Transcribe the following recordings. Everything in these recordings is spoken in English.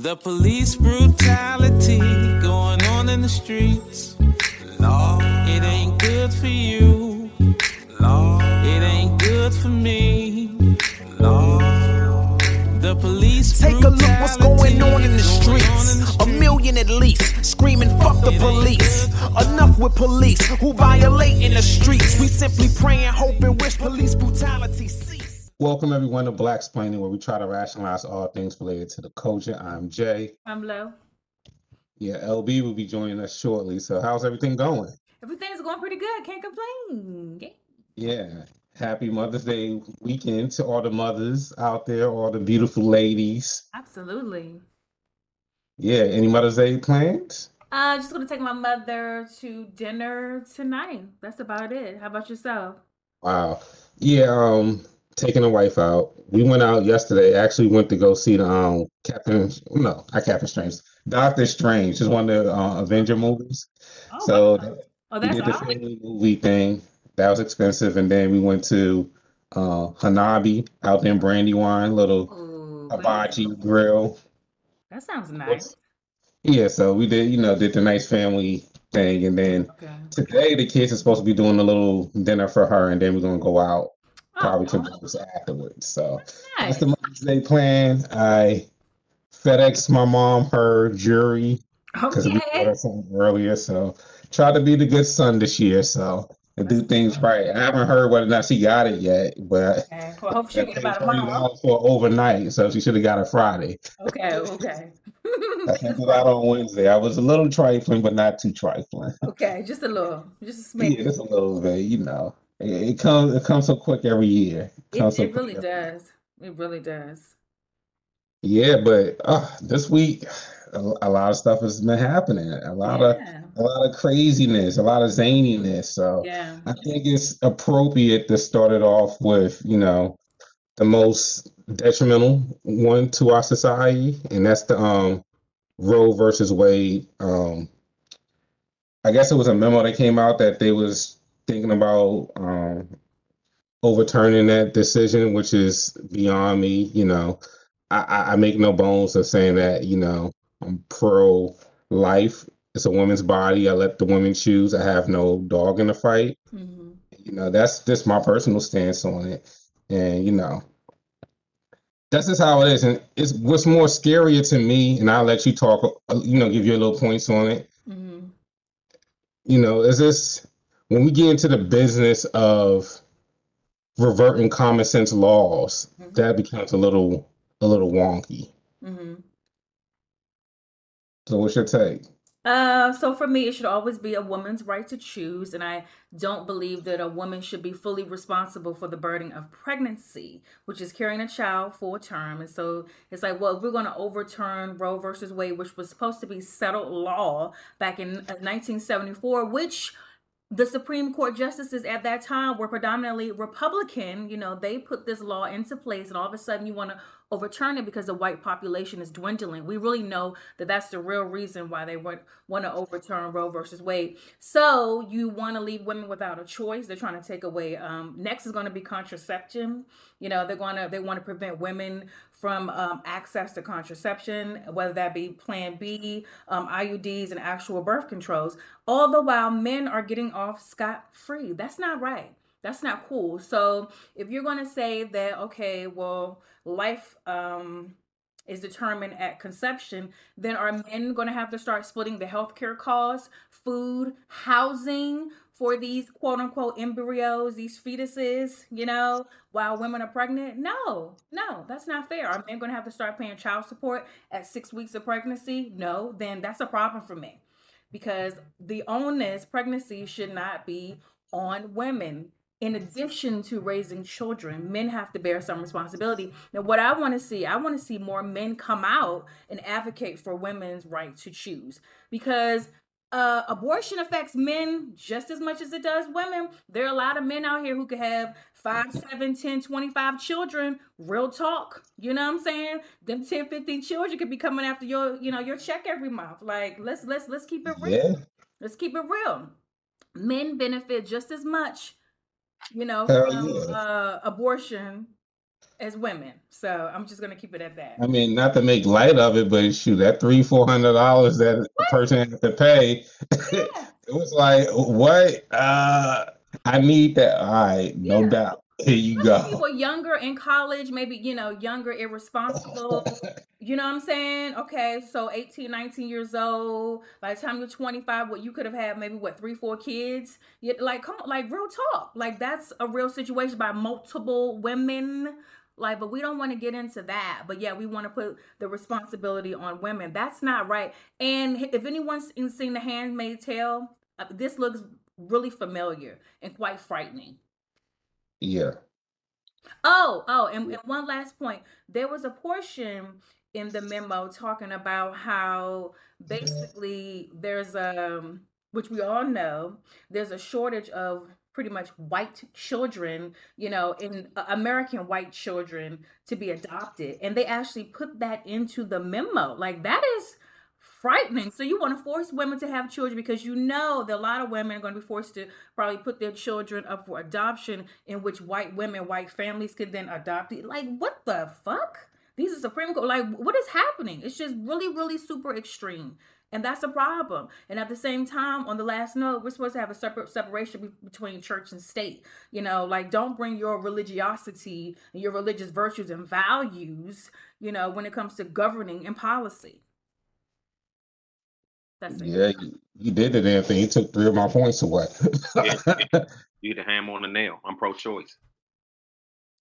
The police brutality going on in the streets. Lord, it ain't good for you. Lord, it ain't good for me. Lord, the police Take a look what's going on in the streets. A million at least screaming, fuck the police. Enough with police who violate in the streets. We simply pray and hope and wish police brutality cease. Welcome everyone to Black Explaining, where we try to rationalize all things related to the culture. I'm Jay. I'm low. Yeah, LB will be joining us shortly. So how's everything going? Everything's going pretty good. Can't complain. Yeah. Yeah. Happy Mother's Day weekend to all the mothers out there, all the beautiful ladies. Absolutely. Yeah, any Mother's Day plans? Uh, just gonna take my mother to dinner tonight. That's about it. How about yourself? Wow. Yeah, um, taking a wife out. We went out yesterday. Actually went to go see the um Captain no, not Captain Strange. Doctor Strange is one of the uh, Avenger movies. Oh, So wow. Oh, we that's did the awesome. family movie thing. That was expensive. And then we went to uh Hanabi out there in Brandywine, little Ooh, hibachi grill. That sounds nice. Yeah, so we did, you know, did the nice family thing. And then Okay. today the kids are supposed to be doing a little dinner for her, and then we're gonna go out probably Oh, breakfast afterwards. So that's that's the Mother's Day plan. I FedEx my mom her jury because oh, we bought her something earlier. So try to be the good son this year. So and do things right. I haven't heard whether or not she got it yet, but Okay. Well, hope she get about a thirty month. dollars for overnight, so she should have got it Friday. Okay. Okay. I sent it out on Wednesday. I was a little trifling, but not too trifling. okay. Just a little. Just a smidge. Yeah, just a little bit, you know. It, it comes it comes so quick every year. It It so it really every year. does. It really does. Yeah, but uh, this week a, a lot of stuff has been happening. A lot of a lot of craziness, a lot of zaniness. So Yeah. I think it's appropriate to start it off with, you know, the most detrimental one to our society, and that's the um Roe versus Wade. Um, I guess it was a memo that came out that they was thinking about um overturning that decision, which is beyond me. You know, I, I make no bones of saying that, you know, I'm pro life. It's a woman's body. I let the women choose. I have no dog in the fight. hmm You know, that's just my personal stance on it. And, you know, that's just how it is. And it's what's more scarier to me, and I'll let you talk, uh, you know, give you a little points on it. hmm You know, is this when we get into the business of reverting common sense laws, Mhm. that becomes a little a little wonky. hmm So what's your take? Uh, so for me, it should always be a woman's right to choose, and I don't believe that a woman should be fully responsible for the burden of pregnancy, which is carrying a child full term. And so it's like, well, if we're going to overturn Roe versus Wade, which was supposed to be settled law back in uh, 1974, which the Supreme Court justices at that time were predominantly Republican. You know, they put this law into place, and all of a sudden you want to overturn it because the white population is dwindling. We really know that that's the real reason why they want want to overturn Roe versus Wade. So you want to leave women without a choice. They're trying to take away. Um, next is going to be contraception. You know, they're going to they want to prevent women from um, access to contraception, whether that be Plan B, um, IUDs, and actual birth controls. All the while, men are getting off scot free. That's not right. That's not cool. So if you're going to say that, okay, well, life um, is determined at conception, then are men going to have to start splitting the healthcare costs, food, housing for these quote unquote embryos, these fetuses, you know, while women are pregnant? No, no, that's not fair. Are men going to have to start paying child support at six weeks of pregnancy? No, then that's a problem for me because the onus pregnancy should not be on women in addition to raising children men have to bear some responsibility now what i want to see i want to see more men come out and advocate for women's right to choose because uh, abortion affects men just as much as it does women. There are a lot of men out here who could have 5 7 10 25 children. Real talk. You know what i'm saying? Them 10 15 children could be coming after your you know your check every month. Like let's let's let's keep it real. Yeah. let's keep it real. Men benefit just as much you know Hell from yeah. uh abortion as women. So I'm just gonna keep it at that. I mean, not to make light of it, but shoot, that three, four hundred dollars that a person had to pay, Yeah. it was like, what? Uh, I need that. All right, no Yeah. doubt. Here you Especially go. people younger in college, maybe, you know, younger, irresponsible. You know what I'm saying? Okay, so 18, 19 years old. By the time you're 25, what you could have had maybe what three, four kids. You, like, come on, like real talk. Like that's a real situation by multiple women. Like, but we don't want to get into that. But yeah, we want to put the responsibility on women. That's not right. And if anyone's seen The Handmaid's Tale, uh, this looks really familiar and quite frightening. Yeah. Oh, oh, and, and one last point. There was a portion in the memo talking about how basically there's um which we all know there's a shortage of pretty much white children, you know, in uh, American white children to be adopted. And they actually put that into the memo. Like that is frightening. So you want to force women to have children because you know that a lot of women are going to be forced to probably put their children up for adoption, in which white women, white families could then adopt it. Like what the fuck? These are Supreme Court. Like what is happening? It's just really, really super extreme. And that's a problem. And at the same time, on the last note, we're supposed to have a separate separation be- between church and state. You know, like don't bring your religiosity and your religious virtues and values, you know, when it comes to governing and policy. That's it. Yeah, you, you did the damn thing. You took three of my points away. Yeah. You hit the hammer on the nail. I'm pro-choice.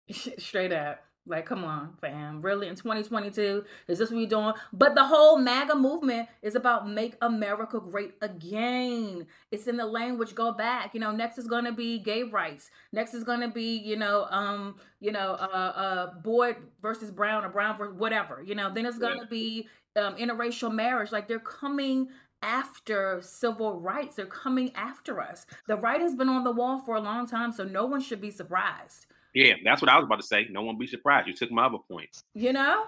Straight up. Like, come on, fam. Really, in 2022, is this what you're doing? But the whole MAGA movement is about make America great again. It's in the language, go back. You know, next is gonna be gay rights. Next is gonna be, you know, um, you know, uh uh Boyd versus Brown or Brown versus whatever. You know, then it's gonna be um interracial marriage. Like they're coming after civil rights. They're coming after us. The right has been on the wall for a long time, so no one should be surprised. Yeah, that's what I was about to say. No one be surprised. You took my other points. You know,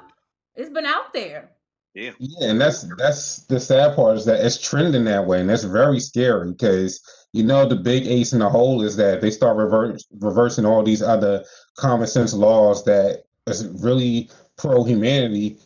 it's been out there. Yeah. Yeah, and that's that's the sad part is that it's trending that way, and that's very scary because you know the big ace in the hole is that they start reverse, reversing all these other common sense laws that is really pro humanity.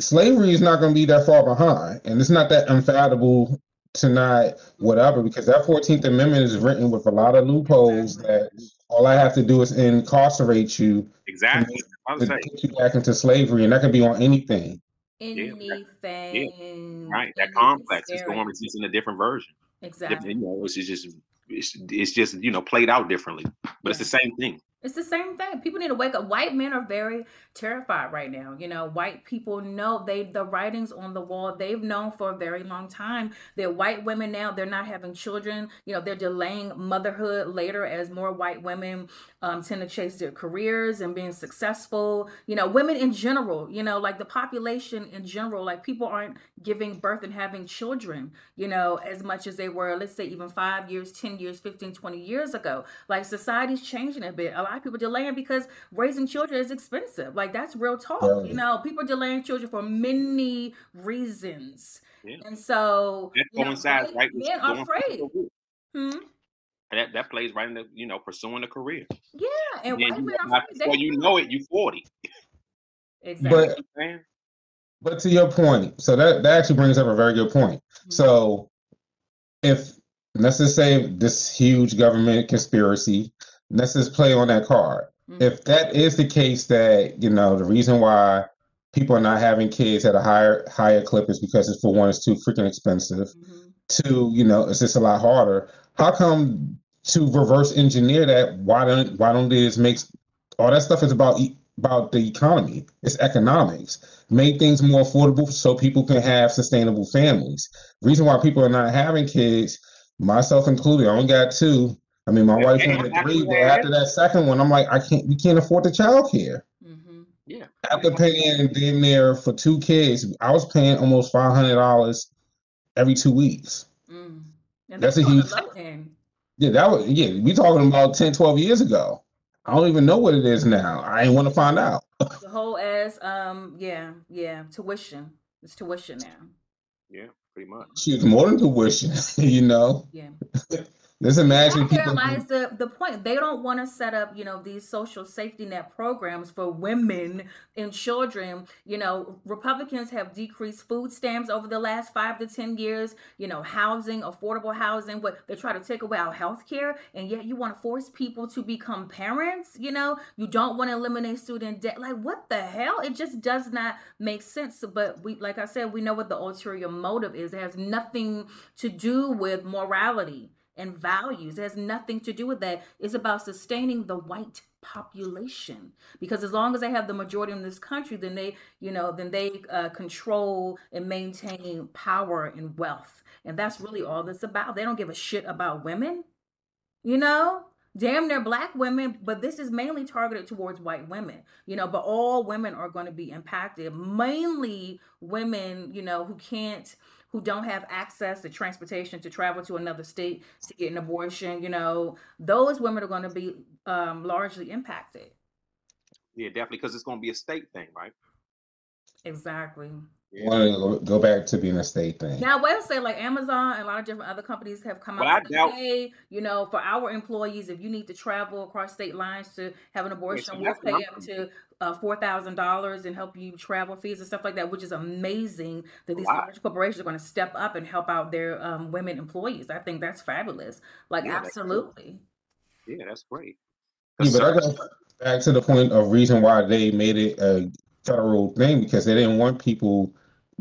Slavery is not going to be that far behind, and it's not that unfathomable to not whatever because that Fourteenth Amendment is written with a lot of loopholes that all I have to do is incarcerate you Exactly. I was to saying. put you back into slavery, and that can be on anything. Anything. Right. That anything complex is scary. going it's just in a different version. Exactly. Different, you know, it's just it's, it's just you know played out differently, but it's the same thing. It's the same thing. People need to wake up. White men are very terrified right now. You know, white people know they the writings on the wall. They've known for a very long time. They're white women now. They're not having children. You know, they're delaying motherhood later as more white women um, tend to chase their careers and being successful. You know, women in general. You know, like the population in general. Like people aren't giving birth and having children. You know, as much as they were. Let's say even five years, ten years, 15, 20 years ago. Like society's changing a bit. A lot of people delaying because raising children is expensive. Like that's real talk. Right. You know, people delaying children for many reasons. Yeah. And so That you know, coincides right with men are afraid. Hmm? And That that plays right into you know pursuing a career. Yeah, and Then white you, men not- afraid. before you know it, you're forty. exactly. But But to your point, so that, that actually brings up a very good point. Mhm. So if let's just say this huge government conspiracy, let's just play on that card. Mhm. If that is the case that, you know, the reason why people are not having kids at a higher higher clip is because it's for one, it's too freaking expensive. Mhm. Two, you know, it's just a lot harder. How come to reverse engineer that? Why don't why don't they just make all that stuff is about about the economy? It's economics. Make things more affordable so people can have sustainable families. Reason why people are not having kids, myself included, I only got two. I mean, my Yeah, wife yeah, wanted three, but after that second one, I'm like, I can't. We can't afford the child care. Mhm. Yeah. After paying damn near for two kids, I was paying almost five hundred dollars every two weeks. Mm. That's that's, a huge- low. Yeah, that was yeah. We talking about 10, 12 years ago. I don't even know what it is now. I ain't want to find out. The whole ass, um yeah yeah tuition. It's tuition now. Yeah. Pretty much. She's more than tuition, you know. Yeah. Just imagine There people. lies the, the point. They don't want to set up, you know, these social safety net programs for women and children. You know, Republicans have decreased food stamps over the last five to ten years. You know, housing, affordable housing. But they try to take away our health care, and yet you want to force people to become parents. You know, you don't want to eliminate student debt. Like, what the hell? It just does not make sense. But we, like I said, we know what the ulterior motive is. It has nothing to do with morality and values. It has nothing to do with that. It's about sustaining the white population. Because as long as they have the majority in this country then they you know then they uh, control and maintain power and wealth. And that's really all this about. They don't give a shit about women you know? Damn they're black women but this is mainly targeted towards white women you know? But all women are going to be impacted. Mainly women you know who can't who don't have access to transportation to travel to another state to get an abortion, you know, those women are going to be um, largely impacted. Yeah, definitely, because it's going to be a state thing, right? Exactly. Want to go back to being a state thing. Now, I will say, like Amazon and a lot of different other companies have come But out I doubt- hey, you know, for our employees, if you need to travel across state lines to have an abortion, we'll pay up to uh, four thousand dollars and help you travel fees and stuff like that, which is amazing that these Wow. large corporations are going to step up and help out their um, women employees. I think that's fabulous. Like, Yeah, that's cool. absolutely. Yeah, that's great. Yeah, but I Concern- go back to the point of reason why they made it a federal thing because they didn't want people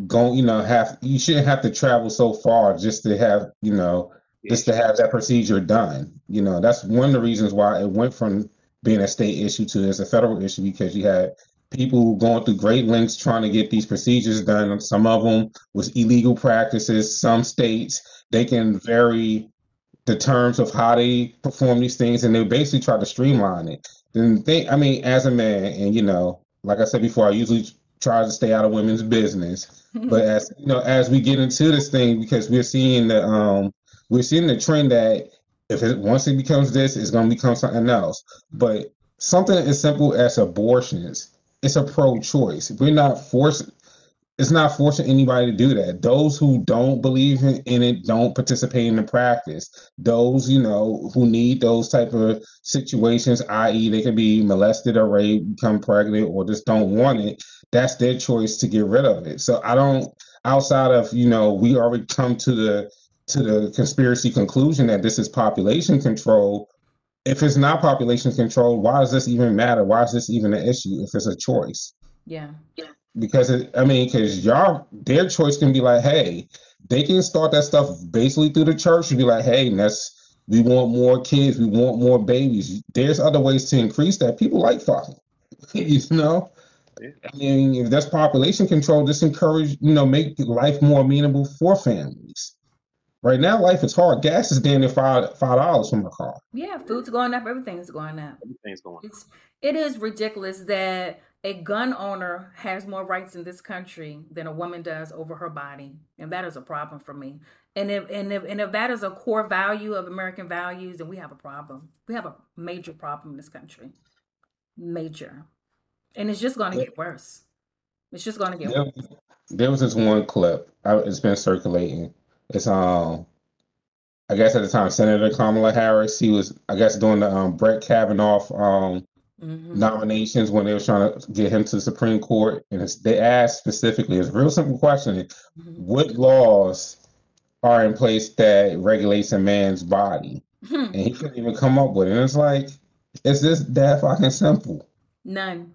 going, you know, have you shouldn't have to travel so far just to have, you know, just to have that procedure done. You know, that's one of the reasons why it went from being a state issue to as a federal issue because you had people going through great lengths trying to get these procedures done. Some of them was illegal practices. Some states they can vary the terms of how they perform these things, and they basically try to streamline it. Then think, I mean, as a man, and you know, like I said before, I usually try to stay out of women's business. But as you know, as we get into this thing, because we're seeing the um, we're seeing the trend that if it once it becomes this, it's going to become something else. But something as simple as abortions, it's a pro-choice. We're not forcing. It's not forcing anybody to do that. Those who don't believe in, in it don't participate in the practice. Those, you know, who need those type of situations, i.e., they can be molested or raped, become pregnant, or just don't want it. That's their choice to get rid of it. So I don't. Outside of you know, we already come to the to the conspiracy conclusion that this is population control. If it's not population control, why does this even matter? Why is this even an issue if it's a choice? yeah. Because it, I mean, because y'all, their choice can be like, hey, they can start that stuff basically through the church and be like, hey, that's we want more kids, we want more babies. There's other ways to increase that. People like fucking, you know. Yeah. I mean, if that's population control, just encourage, you know, make life more amenable for families. Right now, life is hard. Gas is damn near five five dollars from a car. Yeah. Food's going up. Everything's going up. Everything's going. It's it is ridiculous that a gun owner has more rights in this country than a woman does over her body, and that is a problem for me. And if and if and if that is a core value of American values, then we have a problem. We have a major problem in this country, major, and it's just going to get worse. It's just going to get There, worse. there was this one clip. I, it's been circulating. It's um, I guess at the time Senator Kamala Harris. She was, I guess, doing the um Brett Kavanaugh um Mhm. nominations when they were trying to get him to the Supreme Court, and it's, they asked specifically, it's a real simple question: Mhm. What laws are in place that regulates a man's body? Hmm. And he couldn't even come up with it. And it's like, it's just that fucking simple. None.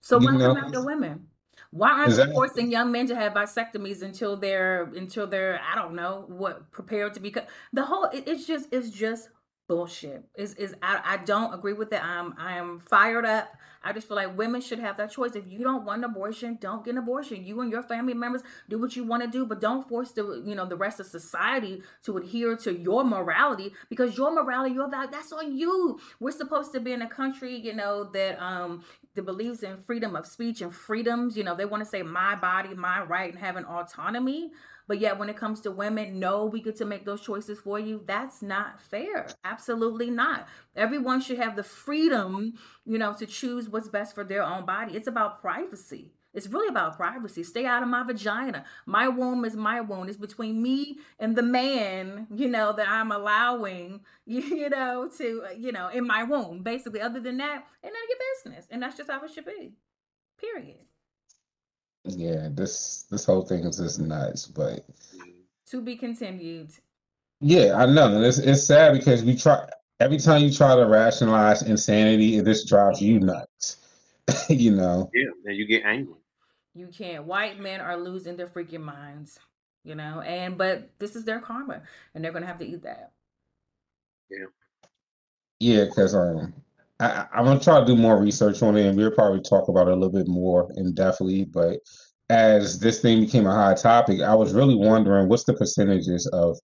So You why come know, after women? Why aren't they Exactly. forcing young men to have vasectomies until they're until they're I don't know what prepared to become the whole it, it's just it's just bullshit. Is is I, I don't agree with it. I'm I am fired up. I just feel like women should have that choice. If you don't want an abortion, don't get an abortion. You and your family members do what you want to do, but don't force the you know the rest of society to adhere to your morality because your morality, your value, that's on you. We're supposed to be in a country, you know, that um that believes in freedom of speech and freedoms. You know, they want to say my body, my right, and having autonomy. But yet, when it comes to women, no, we get to make those choices for you. That's not fair. Absolutely not. Everyone should have the freedom, you know, to choose what's best for their own body. It's about privacy. It's really about privacy. Stay out of my vagina. My womb is my womb. It's between me and the man, you know, that I'm allowing, you know, to, uh, you know, in my womb. Basically, other than that, ain't none of your business. And that's just how it should be. Period. Yeah, this this whole thing is just nuts, but To be continued. yeah, I know. And it's it's sad because we try every time you try to rationalize insanity, it just drives you nuts. you know. Yeah, and you get angry. You can't. White men are losing their freaking minds, you know, and but this is their karma, and they're gonna have to eat that. Yeah, Yeah, because um, I, I'm gonna try to do more research on it, and we'll probably talk about it a little bit more in depthly. But as this thing became a hot topic, I was really wondering what's the percentages of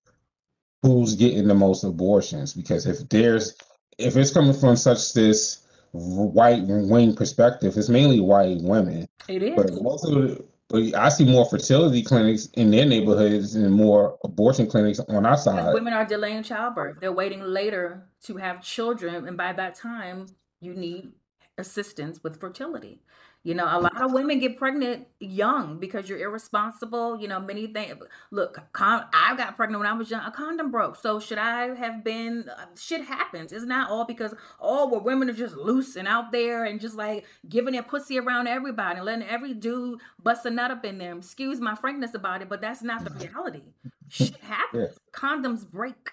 who's getting the most abortions? Because if there's if it's coming from such this white wing perspective, it's mainly white women. It But most of the, but I see more fertility clinics in their neighborhoods and more abortion clinics on our side. women are delaying childbirth. They're waiting later to have children, and by that time, you need assistance with fertility. You know, a lot of women get pregnant young because you're irresponsible. You know, many things. Look, con- I got pregnant when I was young. A condom broke. So should I have been? uh, Shit happens. It's not all because oh, well, women are just loose and out there and just like giving their pussy around everybody and letting every dude bust a nut up in them. Excuse my frankness about it, but that's not the reality. Shit happens. Condoms break.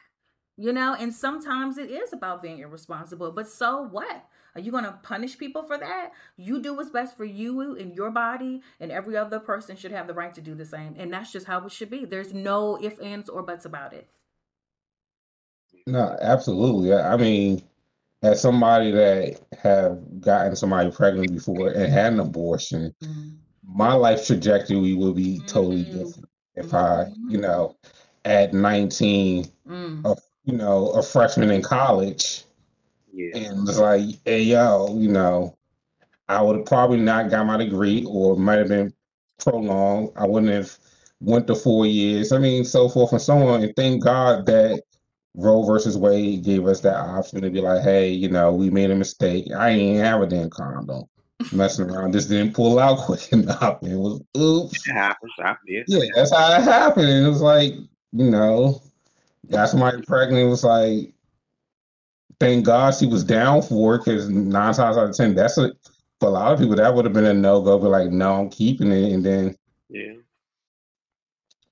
You know, and sometimes it is about being irresponsible, but so what? Are you going to punish people for that? You do what's best for you and your body, and every other person should have the right to do the same. And that's just how it should be. There's no ifs, ands, or buts about it. No, absolutely. I mean, as somebody that have gotten somebody pregnant before and had an abortion, my life trajectory would be totally Mhm. different if I, you know, at 19, Mm. you know, a freshman in college Yeah. and was like, hey, yo, you know, I would have probably not got my degree or might have been prolonged. I wouldn't have went to four years. I mean, so forth and so on. And thank God that Roe versus Wade gave us that option to be like, hey, you know, we made a mistake. I ain't have a damn condom. Messing around, just didn't pull out quick enough. It was oops. It happens. Yeah. Yeah, that's how it happened. And it was like, you know, got somebody pregnant. It was like, thank God she was down for it because nine times out of ten, that's a for a lot of people that would have been a no go. But like, no, I'm keeping it, and then Yeah.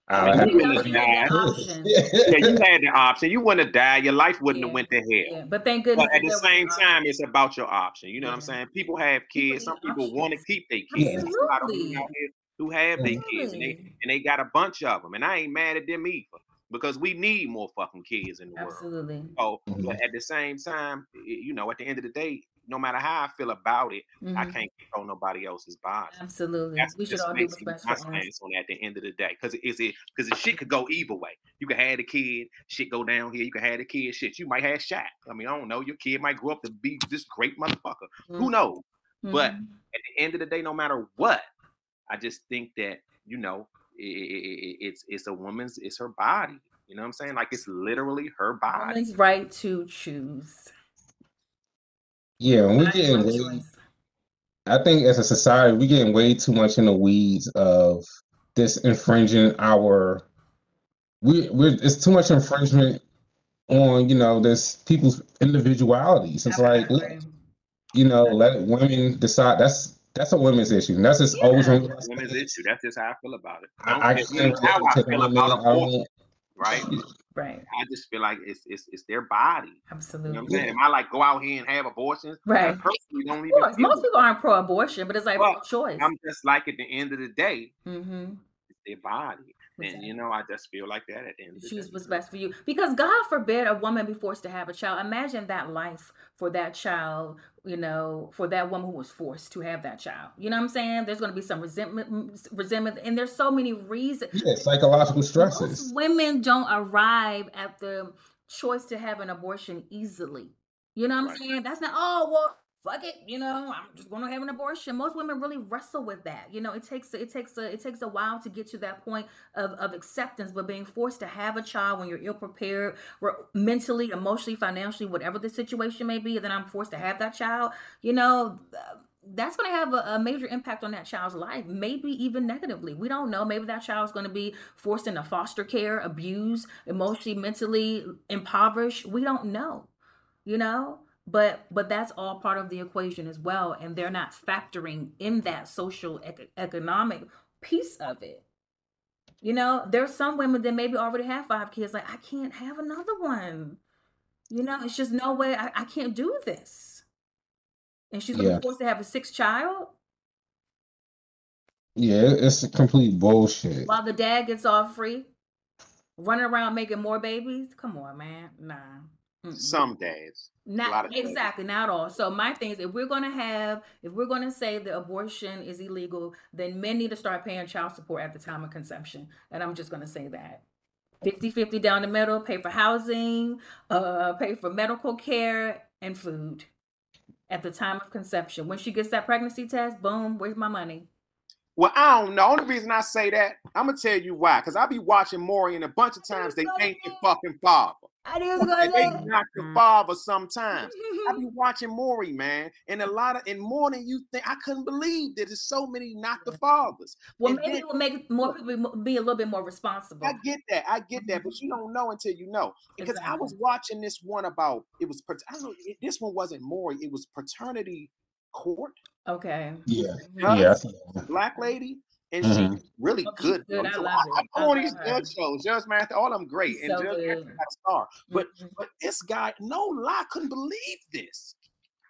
I mean, have you to wouldn't live have with died. it. Yeah, you had the option. You wouldn't have died. Your life wouldn't Yeah. have went to hell. Yeah, but thank goodness. But at the same time, it's about your option. You know what I'm saying? People have kids. need Some people want to keep their kids. There's a lot of women Absolutely. who have their kids, and they and they got a bunch of them. And I ain't mad at them either because we need more fucking kids in the world. Absolutely. So, but at the same time, you know, at the end of the day, no matter how I feel about it, I Mhm. can't control nobody else's body. Absolutely. That's We should all do what's best my for us. on at the end of the day. Because it's it because the shit could go either way. You could have the kid, shit go down here. You could have the kid, shit. You might have Shaq. I mean, I don't know. Your kid might grow up to be this great motherfucker. Who knows? But Mhm. at the end of the day, no matter what, I just think that you know i i i- it's it's a woman's it's her body. You know what I'm saying? Like it's literally her body. woman's right to choose. Yeah, and we Not getting way. I think as a society, we're getting way too much in the weeds of this infringing our. We we're it's too much infringement on you know this people's individualities. It's like I let- agree. you know let women decide. That's that's a women's issue. And that's just always Yeah. been It's a women's issue. That's just how I feel about it. I, I Don't- can't you know how I feel about I right? Right. I just feel like it's it's it's their body. Absolutely. You know what I'm Absolutely. saying? Am I like go out here and have abortions? I Right. personally don't Of even course, most people aren't pro-abortion, but it's like Well, pro-choice. I'm just like at the end of the day, Mm-hmm. it's their body. And you know, I just feel like that at the end of the choose day. what's best for you. Because god forbid a woman be forced to have a child. Imagine that life for that child you know for that woman who was forced to have that child. You know what i'm saying? There's going to be some resentment mm, resentment and there's so many reasons Yeah, psychological most stresses. women don't arrive at the choice to have an abortion easily. You know what i'm Right. saying? That's not oh well fuck it, you know, I'm just going to have an abortion. Most women really wrestle with that. You know, it takes it takes a it takes a while to get to that point of, of acceptance, but being forced to have a child when you're ill prepared, mentally, emotionally, financially, whatever the situation may be, then I'm forced to have that child. You know, that's going to have a, a, major impact on that child's life, maybe even negatively. We don't know. Maybe that child's going to be forced into foster care, abused, emotionally, mentally impoverished. We don't know, you know? But but that's all part of the equation as well, and they're not factoring in that social ec- economic piece of it. You know, there's some women that maybe already have five kids, like I can't have another one. You know, it's just no way I, I can't do this and she's Yeah. be forced to have a sixth child Yeah, it's a complete bullshit. while the dad gets off free, running around making more babies. Come on, man. Nah. Mm-mm. Some days. Not of days. exactly, not all. So my thing is, if we're gonna have, if we're gonna say that abortion is illegal, then men need to start paying child support at the time of conception. And I'm just gonna say that. 50-50 down the middle, pay for housing, uh, pay for medical care and food at the time of conception. When she gets that pregnancy test, boom, where's my money? Well, I don't know. The Only reason I say that, I'm gonna tell you why. Because I be watching Maury, and a bunch of times they ain't the fucking father. I didn't And they not the father sometimes. I be watching Maury, man, and a lot of and more than you think. I couldn't believe that there's so many not the fathers. Well, And maybe then- it will make more people be- a little bit more responsible. I get that, I get that, but mm-hmm. you don't know until you know. Because I was watching this one about it was I don't know. This one wasn't Maury. It was paternity court. Okay. Yeah, Huh? yeah. I see that. Black lady, and Mhm. she's really Oh, she's good. good. though. I So love it. I, I go on these love her. judge shows, Judge Mathis, all them great, She's and so Judge Mathis got a star. But Mhm. but this guy, no lie, couldn't believe this.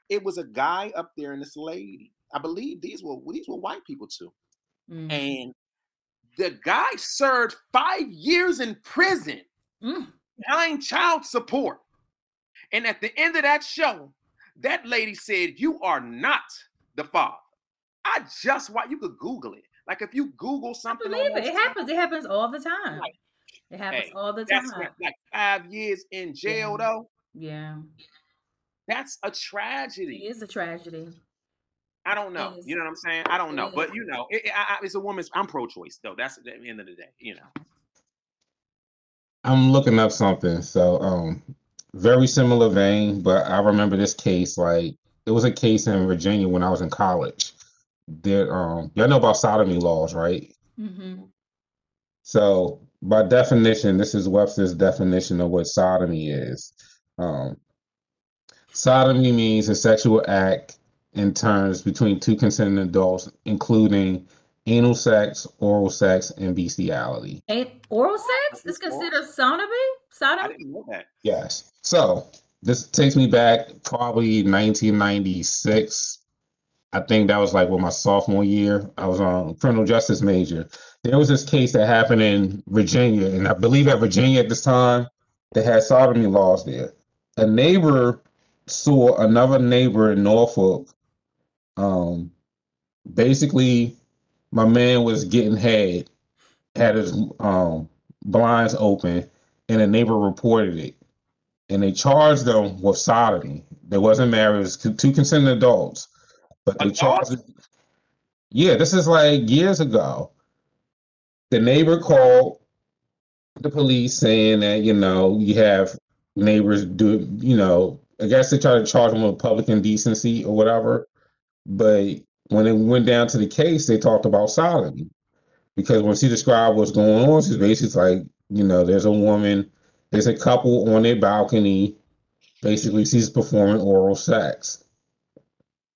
It was a guy up there and this lady. I believe these were these were white people too. Mhm. And the guy served five years in prison Mm. behind child support. And at the end of that show, that lady said, You are not the father. I just want you could Google it. Like if you Google something, on believe it. It happens. It happens all the time. Like, It happens hey, all the that's time. like five years in jail, Yeah. though. Yeah. That's a tragedy. It is a tragedy. I don't know. You know what I'm saying? I don't know. But you know, it, it- I, I- it's a woman's. I'm pro-choice, though. That's at the end of the day. You know. I'm looking up something. So, um, very similar vein, but I remember this case. Like, it was a case in Virginia when I was in college. There, um, y'all know about sodomy laws, right? Mm-hmm. So, by definition, this is Webster's definition of what sodomy is. Um, sodomy means a sexual act in terms between two consenting adults, including anal sex, oral sex, and bestiality. Ain't oral sex is considered sodomy? I Sodomy? didn't know that. Yes. So this takes me back probably 1996. I think that was like with my sophomore year. I was on criminal justice major. There was this case that happened in Virginia, and I believe at Virginia at this time they had sodomy laws there. A neighbor saw another neighbor in Norfolk. Um, basically, my man was getting head, had his um blinds open, and a neighbor reported it and they charged them with sodomy. They wasn't married; it was two consenting adults, but they charged. Yeah, this is like years ago. The neighbor called the police saying that you know you have neighbors do you know I guess they try to charge them with public indecency or whatever, but when it went down to the case, they talked about sodomy because when she described what's going on, she's basically like you know there's a woman there's a couple on their balcony. Basically, she's performing oral sex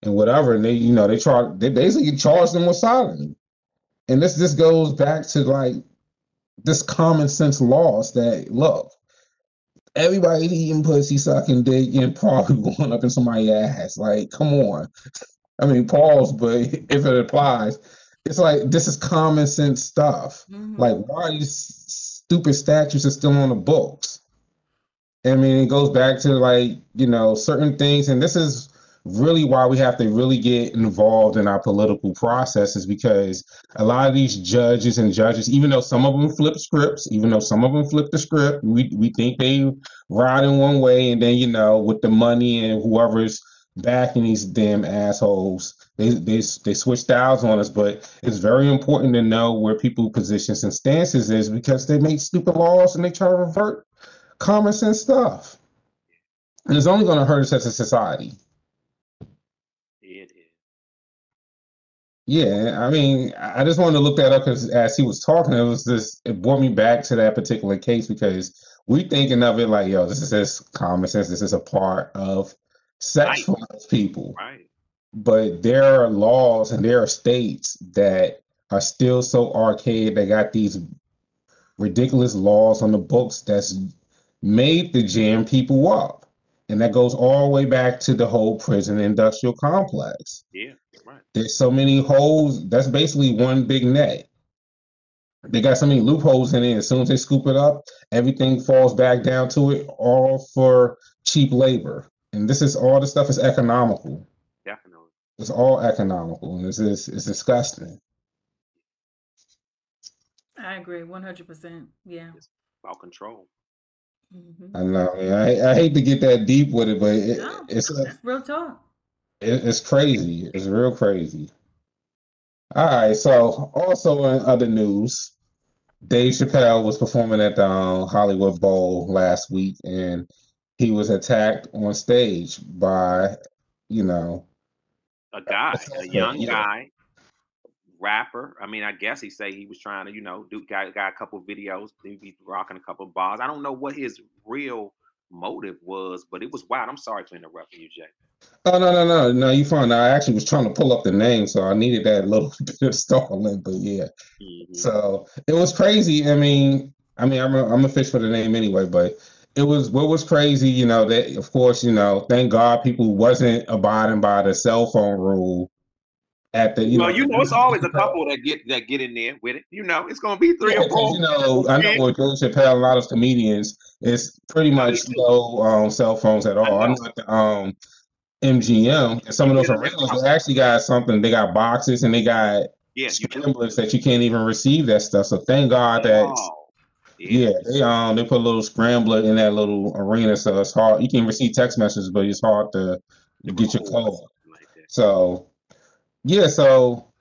and whatever, and they, you know, they try, they basically charge them with sodomy. And this this goes back to like this common sense laws that look, everybody eating pussy, sucking dick, and probably going up in somebody's ass. Like, come on. I mean, pause, but if it applies, it's like this is common sense stuff. Mhm. Like, why are these stupid statutes are still on the books? I mean, it goes back to like, you know, certain things, and this is really why we have to really get involved in our political processes because a lot of these judges and judges, even though some of them flip scripts, even though some of them flip the script, we we think they ride in one way, and then you know, with the money and whoever's backing these damn assholes. They they they switch styles on us, but it's very important to know where people positions and stances is because they make stupid laws and they try to revert common sense stuff. And it's only going to hurt us as a society. It is. Yeah, I mean, I just wanted to look that up because as he was talking, it was just it brought me back to that particular case because we thinking of it like, yo, this is just common sense. This is a part of sex Right. people. Right. But there are laws and there are states that are still so archaic. They got these ridiculous laws on the books that's made to jam people up. And that goes all the way back to the whole prison industrial complex. Yeah. Right. There's so many holes. That's basically one big net. They got so many loopholes in it. As soon as they scoop it up, everything falls back down to it, all for cheap labor. And this is all the stuff is economical. Definitely. It's all economical, and this is it's disgusting. I agree, one hundred percent. Yeah. About control. hmm I know. man. I, I hate to get that deep with it, but it, No, it's that's real talk. it, it's crazy. It's real crazy. All right. So, also in other news, Dave Chappelle was performing at the um, Hollywood Bowl last week, and he was attacked on stage by, you know, A guy, a Okay, young yeah. guy, rapper. I mean, I guess he say he was trying to, you know, do got got a couple videos, he be rocking a couple bars. I don't know what his real motive was, but it was wild. I'm sorry for interrupting you, Jay. oh no, no, no, no, you fine. I actually was trying to pull up the name, so I needed that little bit of stalling, but yeah. Mhm. So it was crazy. I mean, I mean, I'm a, I'm a fish for the name anyway, but it was what was crazy. You know that of course, you know, thank God people wasn't abiding by the cell phone rule at the. You well, know, you know, it's always a couple that get that get in there with it. You know, it's gonna be three Yeah, or four. you know, I know with Dave Chappelle, a lot of comedians, it's pretty much no um, cell phones at all. I know at the um, MGM, and some of those arenas, they actually got something. They got boxes and they got Yeah, you that you can't even receive that stuff. So thank God that. Oh, Yeah, they um they put a little scrambler in that little arena, so it's hard. You can receive text messages, but it's hard to get your call. Like. So yeah, so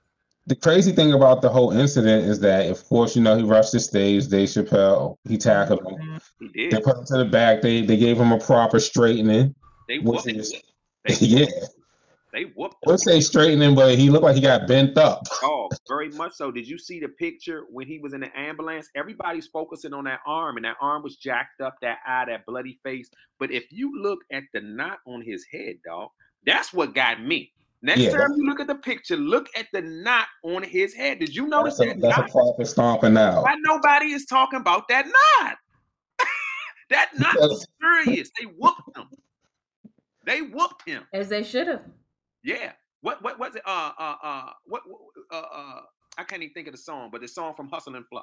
the crazy thing about the whole incident is that, of course, you know he rushed the stage. Dave Chappelle, he tackled him. He They put him to the back. They they gave him a proper straightening. They which whooped is- They, yeah, they whooped him. we'll say straightening, but he looked like he got bent up. Oh, very much so. Did you see the picture when he was in the ambulance? Everybody's focusing on that arm, and that arm was jacked up, that eye, that bloody face. But if you look at the knot on his head, dog, that's what got me. Next Yeah, time you look at the picture, look at the knot on his head. Did you notice That's a, that that's a proper stomping out. Why nobody is talking about that knot? that knot was serious. They whooped him. They whooped him. As they should have. Yeah. What what was it? Uh uh uh what uh uh I can't even think of the song, but the song from Hustle and Flow.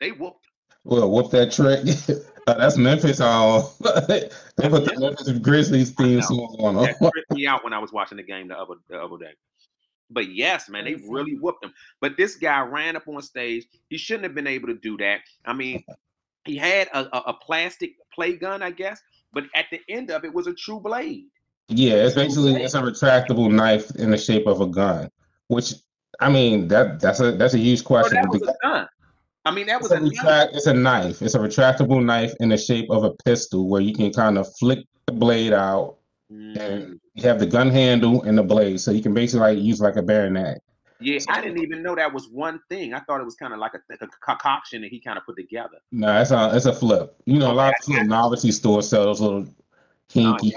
They whooped. Well, whoop that trick. Uh, that's Memphis. all. they put the Memphis Grizzlies theme song on. That tripped me out when I was watching the game the other the other day. But yes, man, they really whooped him. But this guy ran up on stage. He shouldn't have been able to do that. I mean, he had a, a, a plastic play gun, I guess, but at the end of it was a true blade. Yeah, it's basically it's a retractable knife in the shape of a gun. Which I mean that that's a that's a huge question. that was a gun. I mean, that It's was a, a knife. retract, it's a knife. It's a retractable knife in the shape of a pistol where you can kind of flick the blade out Mm. and you have the gun handle and the blade. So you can basically like use like a bayonet. Yeah, I didn't even know that was one thing. I thought it was kind of like a, a concoction that he kind of put together. No, it's a it's a flip. You know, a lot of Okay, novelty stores sell those little Oh, kinky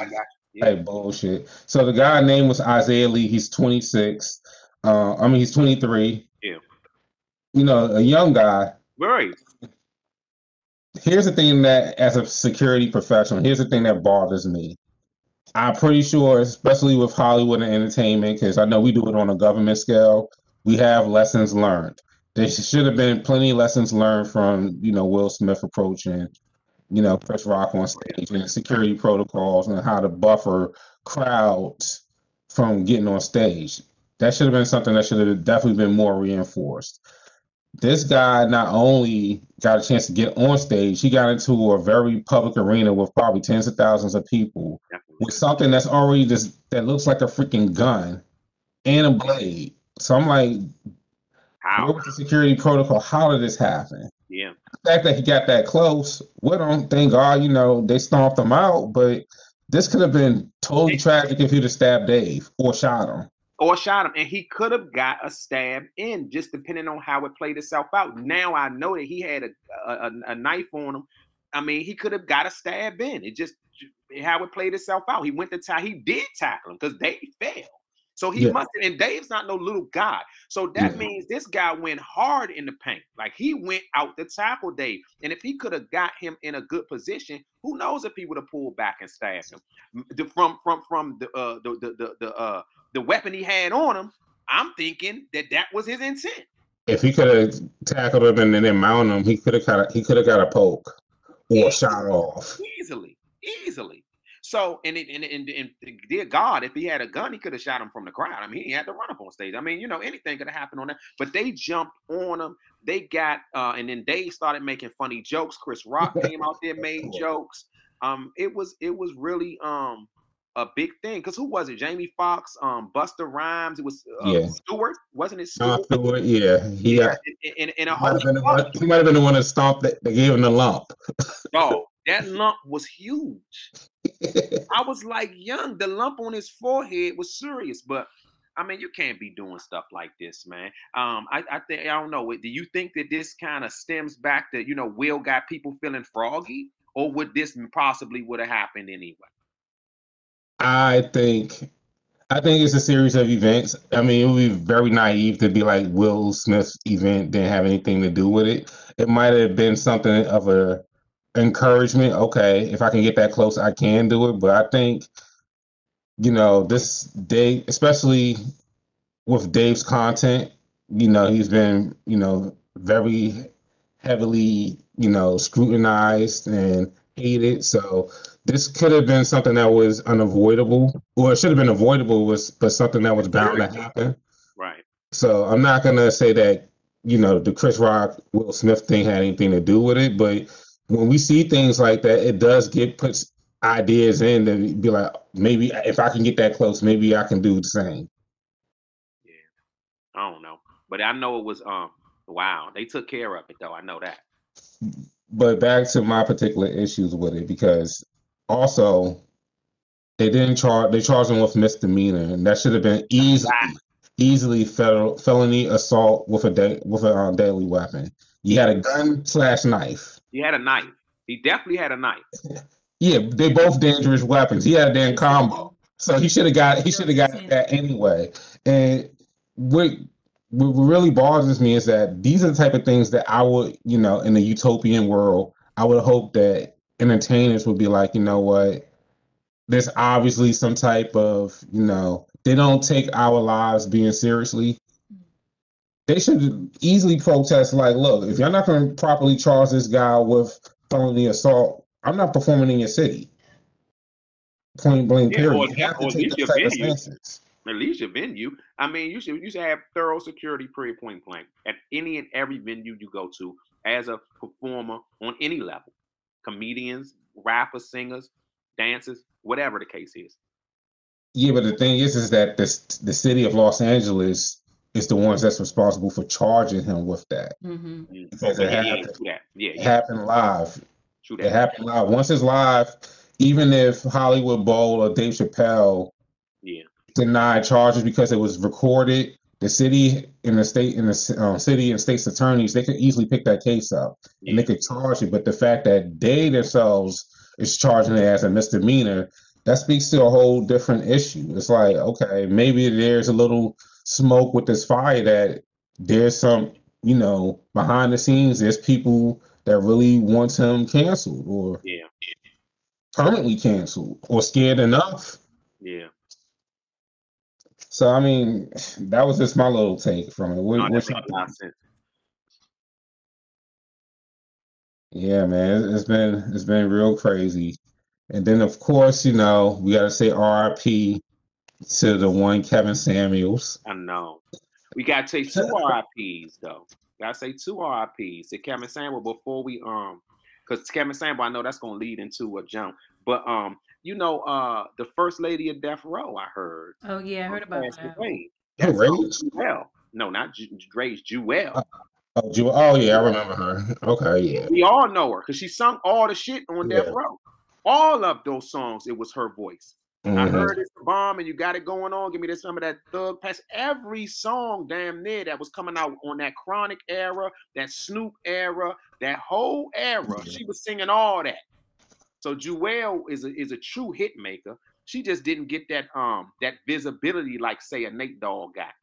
yeah, I got you. type bullshit. So the guy name was Isaiah Lee. He's 26. Uh, I mean he's 23. Yeah. You know, a young guy. Right. Here's the thing that, as a security professional, here's the thing that bothers me. I'm pretty sure, especially with Hollywood and entertainment, because I know we do it on a government scale, we have lessons learned. There should have been plenty of lessons learned from, you know, Will Smith approaching, you know, Chris Rock on stage and security protocols and how to buffer crowds from getting on stage. That should have been something that should have definitely been more reinforced. this guy not only got a chance to get on stage, he got into a very public arena with probably tens of thousands of people with something that's already just that looks like a freaking gun and a blade. So I'm like, how? what How? was the security protocol? How did this happen? Yeah. The fact that he got that close with him, thank God, ah, you know, they stomped him out, but this could have been totally tragic if he'd have stabbed Dave or shot him. Or shot him, and he could have got a stab in, just depending on how it played itself out. Now I know that he had a a, a- a knife on him. I mean, he could have got a stab in. It just how it played itself out. He went to tie. He did tackle him because they fell. So he Yeah. must. And Dave's not no little guy. So that Yeah. means this guy went hard in the paint. Like he went out to tackle Dave. And if he could have got him in a good position, who knows if he would have pulled back and stabbed him the- from from from the uh the the the, the uh the weapon he had on him. I'm thinking that that was his intent. If he could have tackled him and then mount him, he could have got a, he could have got a poke or a shot off. easily, easily. So, and it, and, and, and dear God, if he had a gun, he could have shot him from the crowd. I mean, he had to run up on stage. I mean, you know, anything could have happened on that. But they jumped on him. They got, uh, and then they started making funny jokes. Chris Rock came out there, made jokes. Um, it was, it was really, um, a big thing because who was it? Jamie Foxx, um, Busta Rhymes. It was uh, Yeah. Stewart, wasn't it? Stewart? Stewart, yeah, he, Yeah, got, and, and, a might have one, he might have been the one that stomped that, that gave him the lump. dog. That lump was huge. I was like young. The lump on his forehead was serious, but I mean, you can't be doing stuff like this, man. Um, I, I think I don't know. Do you think that this kind of stems back to you know Will got people feeling froggy, or would this possibly would have happened anyway? I think I think it's a series of events. I mean, it would be very naive to be like Will Smith's event didn't have anything to do with it. It might have been something of a encouragement. Okay, if I can get that close, I can do it. But I think, you know, this day, especially with Dave's content, you know, he's been, you know, very heavily, you know, scrutinized and hated. So this could have been something that was unavoidable, or it should have been avoidable, was but something that was bound to happen. Right. So I'm not gonna say that you know the Chris Rock Will Smith thing had anything to do with it, but when we see things like that, it does get puts ideas in to be like maybe if I can get that close, maybe I can do the same. Yeah, I don't know, but I know it was um wow. They took care of it though. I know that. But back to my particular issues with it because also they didn't charge they charged him with misdemeanor and that should have been easily easily federal felony assault with a de- with a um, deadly weapon. You had a gun slash knife. He had a knife. He definitely had a knife. Yeah, they both dangerous weapons. He had a damn combo, so he should have got he should have got that anyway. And what what really bothers me is that these are the type of things that I would, you know, in the utopian world, I would hope that entertainers would be like, you know what, there's obviously some type of, you know, they don't take our lives being seriously. They should easily protest, like, look, if you're not going to properly charge this guy with felony assault, I'm not performing in your city. Point blank, Yeah, period. or- You have to or at take least your venue. At least your venue. I mean, you should you should have thorough security, period, point blank, at any and every venue you go to as a performer on any level. Comedians, rappers, singers, dancers, whatever the case is. Yeah, but the thing is, is that this the city of Los Angeles is the ones that's responsible for charging him with that hmm because it yeah, happened. true that. Yeah, yeah, happened live. true It happened live. Once it's live, even if Hollywood Bowl or Dave Chappelle Yeah, denied charges because it was recorded, the city and the state and the um, city and state's attorneys they could easily pick that case up and they could charge it. But the fact that they themselves is charging it as a misdemeanor, that speaks to a whole different issue. It's like, okay, maybe there's a little smoke with this fire that there's some, you know, behind the scenes, there's people that really want him canceled or yeah, permanently canceled or scared enough. yeah. So I mean, that was just my little take from it. What, No, what's your- lot. Yeah, man, it- it's been it's been real crazy. And then of course, you know, we gotta say RIP to the one Kevin Samuels. I know. We gotta take two RIPs though. Gotta say two RIPs to Kevin Samuel before we um, because Kevin Samuel, I know that's gonna lead into a jump. But um, you know, uh, the first lady of Death Row, I heard. Oh yeah, I heard about passed that. away. Oh, That's really? Jewell. No, not Ju- Dre's Jewell. Oh, Ju- oh yeah, I remember her. Okay, yeah. We all know her because she sung all the shit on Death Row. All of those songs, it was her voice. I Mhm. heard it's a bomb and you got it going on. Give me this some of that thug pass. Every song damn near that was coming out on that chronic era, that Snoop era, that whole era. Yeah. She was singing all that. So Jewell is a is a true hit maker. She just didn't get that um that visibility like say a Nate Dogg got.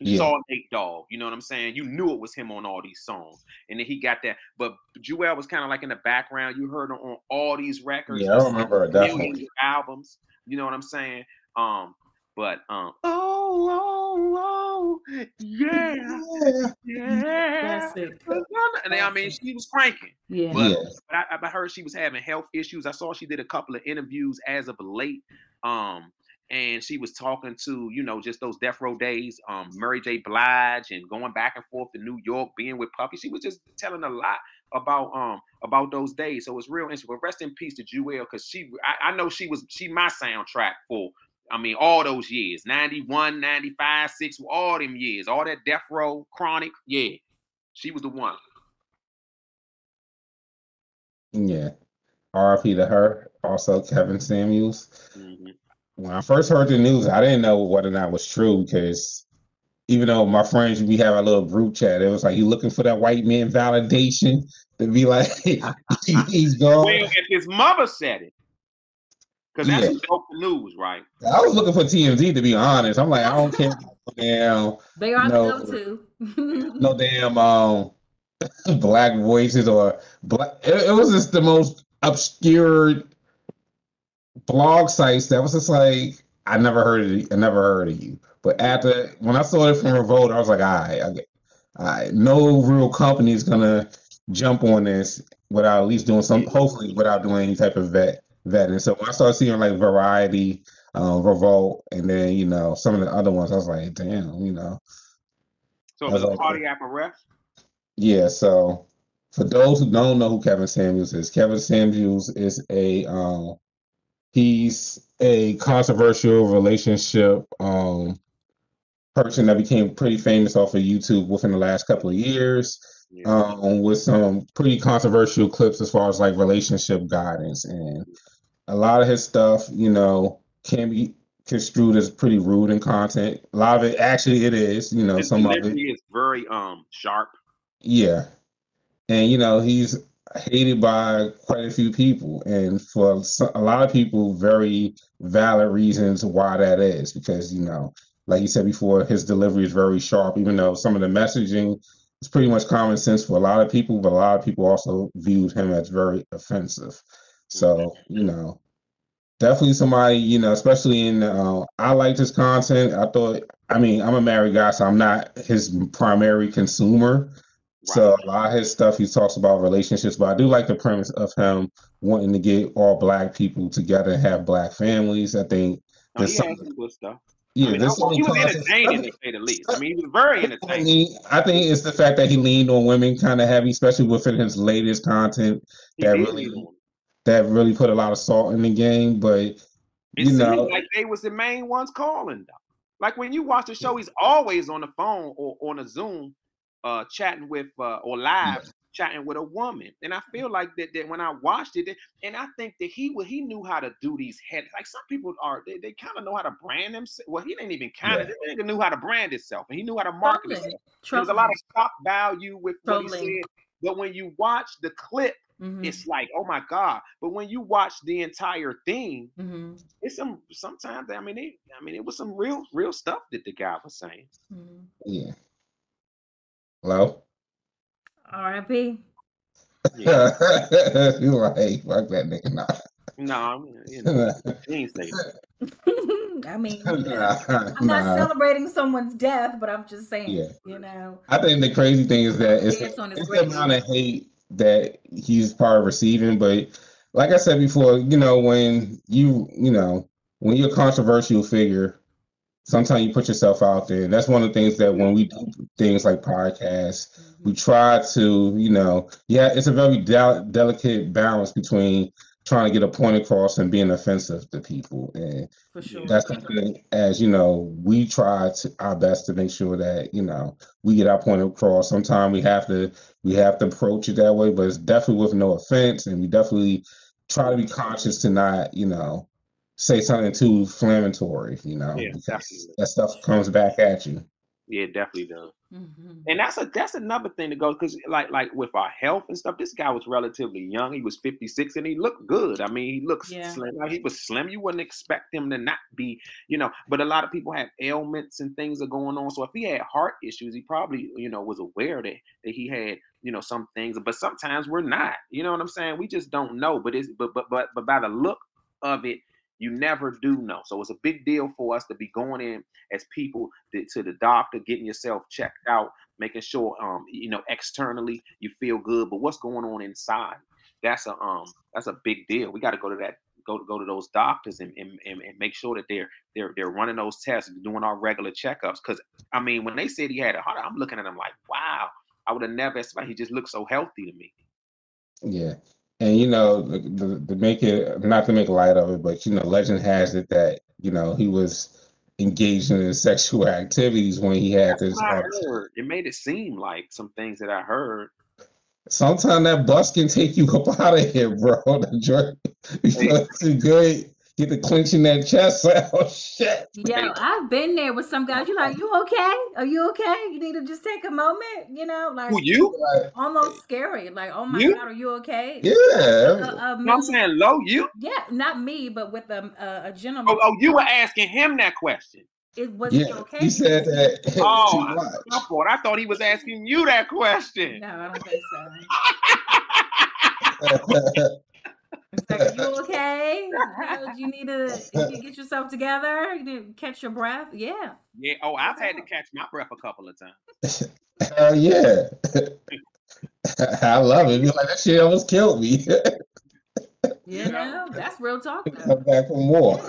You Yeah. saw Nate Dogg, you know what I'm saying? You knew it was him on all these songs, and then he got that. But Jewell was kind of like in the background. You heard her on all these records Yeah, I remember her millions definitely. of albums. You know what I'm saying? Um, but um, oh, oh, oh, yeah, yeah. Classic. And I mean, she was cranking. Yeah. But, Yeah. but I, I heard she was having health issues. I saw she did a couple of interviews as of late. Um, and she was talking to, you know, just those death row days, um, Mary J. Blige and going back and forth to New York, being with Puffy. She was just telling a lot about um about those days. So it's real interesting. But rest in peace to Jewell, because she I, I know she was she my soundtrack for I mean all those years, 91, 95, 6, all them years, all that death row, chronic, yeah. She was the one. Yeah. RIP to her. Also, Kevin Samuels. Mhm. When I first heard the news, I didn't know whether or not it was true because even though my friends, we have a little group chat, it was like, you looking for that white man validation to be like, he's gone. Well, and his mother said it. Because that's Yeah. who broke news, right? I was looking for TMZ to be honest. I'm like, I don't care. Damn, They are No. the go-to. no damn um black voices or black. It, it was just the most obscure blog sites that was just like I never heard of you. I never heard of you. But after when I saw it from Revolt, I was like, all right, I get, all right, no real company is gonna jump on this without at least doing some. Hopefully, without doing any type of vet vetting. So when I started seeing like Variety, um, Revolt, and then you know some of the other ones, I was like, damn, you know. So the okay. cardiac arrest. Yeah, so for those who don't know who Kevin Samuels is, Kevin Samuels is a um he's a controversial relationship um person that became pretty famous off of YouTube within the last couple of years Yeah. um with some pretty controversial clips as far as like relationship guidance and a lot of his stuff, you know, can be construed as pretty rude in content. A lot of it actually it is, you know, His some of it is very um sharp. yeah. And you know, he's hated by quite a few people, and for a lot of people, very valid reasons why that is. Because you know, like you said before, his delivery is very sharp, even though some of the messaging is pretty much common sense for a lot of people, but a lot of people also viewed him as very offensive. So you know, definitely somebody you know, especially in uh, I liked his content. I thought, I mean, I'm a married guy, so I'm not his primary consumer. So a lot of his stuff he talks about relationships, but I do like the premise of him wanting to get all black people together and have black families. I think he some, some good stuff. Yeah, I mean, I- he was entertaining to say the least. I mean, he was very entertaining. I think it's the fact that he leaned on women kind of heavy, especially within his latest content that really- that really put a lot of salt in the game. But It you seemed know, like they was the main ones calling though. Like when you watch the show, he's always on the phone or on a Zoom, uh, chatting with uh, or live chatting with a woman. And I feel like that, that when I watched it, and I think that he would he knew how to do these head like some people are they, they kind of know how to brand themselves. Well, he didn't even kind of Yeah. this nigga knew how to brand himself and he knew how to market Trolling. himself. There was a lot of stock value with what he said. But when you watch the clip, Mhm, it's like, oh my God. But when you watch the entire thing, mhm, it's some sometimes I mean it, I mean it was some real real stuff that the guy was saying. mhm. yeah. Hello. R.I.P. Yeah. you like fuck that nigga. Nah. no, I mean, you know, he ain't say. I mean, Nah, I'm not nah. celebrating someone's death, but I'm just saying, Yeah. you know. I think the crazy thing is that it's, Dance on it's the grave. amount of hate that he's part of receiving. But like I said before, you know, when you you know when you're a controversial figure, sometimes you put yourself out there. That's one of the things that when we do things like podcasts, mm-hmm. we try to, you know, yeah, it's a very del- delicate balance between trying to get a point across and being offensive to people. And For sure. that's something as you know, we try to our best to make sure that, you know, we get our point across. Sometimes we have to we have to approach it that way, but it's definitely with no offense. And we definitely try to be conscious to not, you know, say something too inflammatory, you know, Yeah, because that stuff comes back at you. Yeah, it definitely does. Mhm. And that's a that's another thing to go because like like with our health and stuff, this guy was relatively young. He was 56 and he looked good. I mean, he looks Yeah. slim. Like, he was slim. You wouldn't expect him to not be, you know. But a lot of people have ailments and things are going on. So if he had heart issues, he probably, you know, was aware that that he had, you know, some things. But sometimes we're not. You know what I'm saying? We just don't know. But it's but but but but by the look of it, you never do know. So it's a big deal for us to be going in as people to, to the doctor, getting yourself checked out, making sure um you know externally you feel good, but what's going on inside? That's a um that's a big deal. We got to go to that go to go to those doctors and, and, and, make sure that they're they're they're running those tests, and doing our regular checkups. Because I mean, when they said he had a heart, I'm looking at him like, wow, I would have never expected. He just looked so healthy to me. Yeah. And you know, the, the, to make it not to make light of it, but you know, legend has it that you know he was engaged in sexual activities when he had That's this. It made it seem like some things that I heard. Sometimes that bus can take you up out of here, bro. The joint, you feel too good. Get the clenching that chest. Oh shit. Yeah, I've been there with some guys. You're like, you okay? Are you okay? You need to just take a moment, you know, like Who you? Almost scary. Like, oh my You? god, are you okay? yeah. Uh, uh, I'm saying low. You? yeah, not me, but with a, a, a gentleman. Oh, oh, you were asking him that question. it was he okay? He said that. Oh, to I- watch. My fault. I thought he was asking you that question. No, I don't think so. It's like, you okay? You, know, you need to you get yourself together. You need to catch your breath. Yeah. Yeah. Oh, I've had to catch my breath a couple of times. Hell yeah. I love it. Be like that shit almost killed me. You know, that's real talk. Come back for more.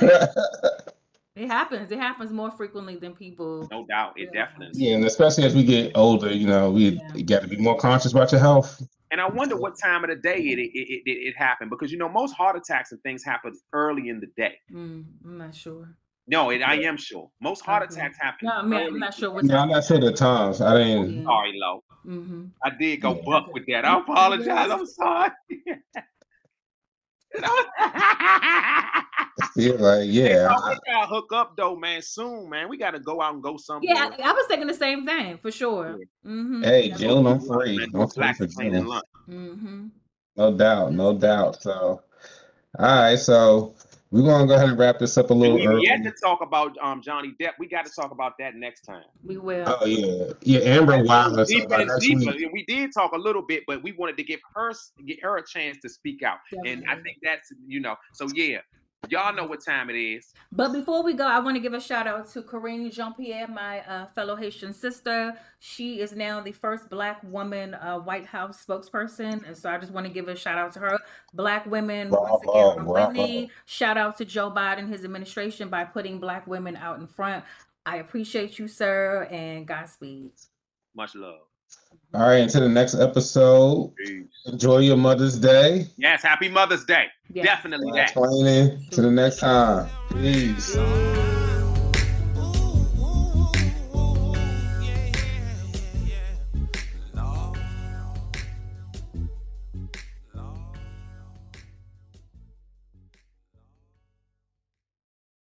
It happens. It happens more frequently than people. No doubt. It Yeah. definitely. yeah, and especially as we get older, you know, we Yeah. got to be more conscious about your health. And I wonder what time of the day it it, it, it, it happened because you know most heart attacks and things happen early in the day. Mm, I'm not sure. No, it, I am sure most heart Okay. attacks happen. No, I mean, I'm not sure what No, I'm not sure the times. I didn't. Yeah. Sorry, low. hmm I did go Yeah. buck with that. I apologize. I'm sorry. Yeah, like yeah. Hey, we gotta hook up though, man. Soon, man. We gotta go out and go somewhere. Yeah, I, I was thinking the same thing for sure. hmm Hey, June, I'm free. I'm free for plane June. lunch. hmm No doubt, no doubt. So, all right, so we're gonna go ahead and wrap this up a little We early. yet to talk about um Johnny Depp. We got to talk about that next time. We will. Oh yeah, yeah. Amber Wilder. Deeper and deeper. week, We did talk a little bit, but we wanted to give her get her a chance to speak out. And I think that's you know. So yeah, y'all know what time it is. But before we go, I want to give a shout out to Karine Jean Pierre, my uh, fellow Haitian sister. She is now the first Black woman uh, White House spokesperson. And so I just want to give a shout out to her. Black women, once again, Bravo, are winning. Shout out to Joe Biden, his administration, by putting Black women out in front. I appreciate you, sir, and Godspeed. Much love. All right. Until the next episode. Peace. Enjoy your Mother's Day. Yes, happy Mother's Day. Yeah. Definitely that. Cleaning. To the next time. Peace. All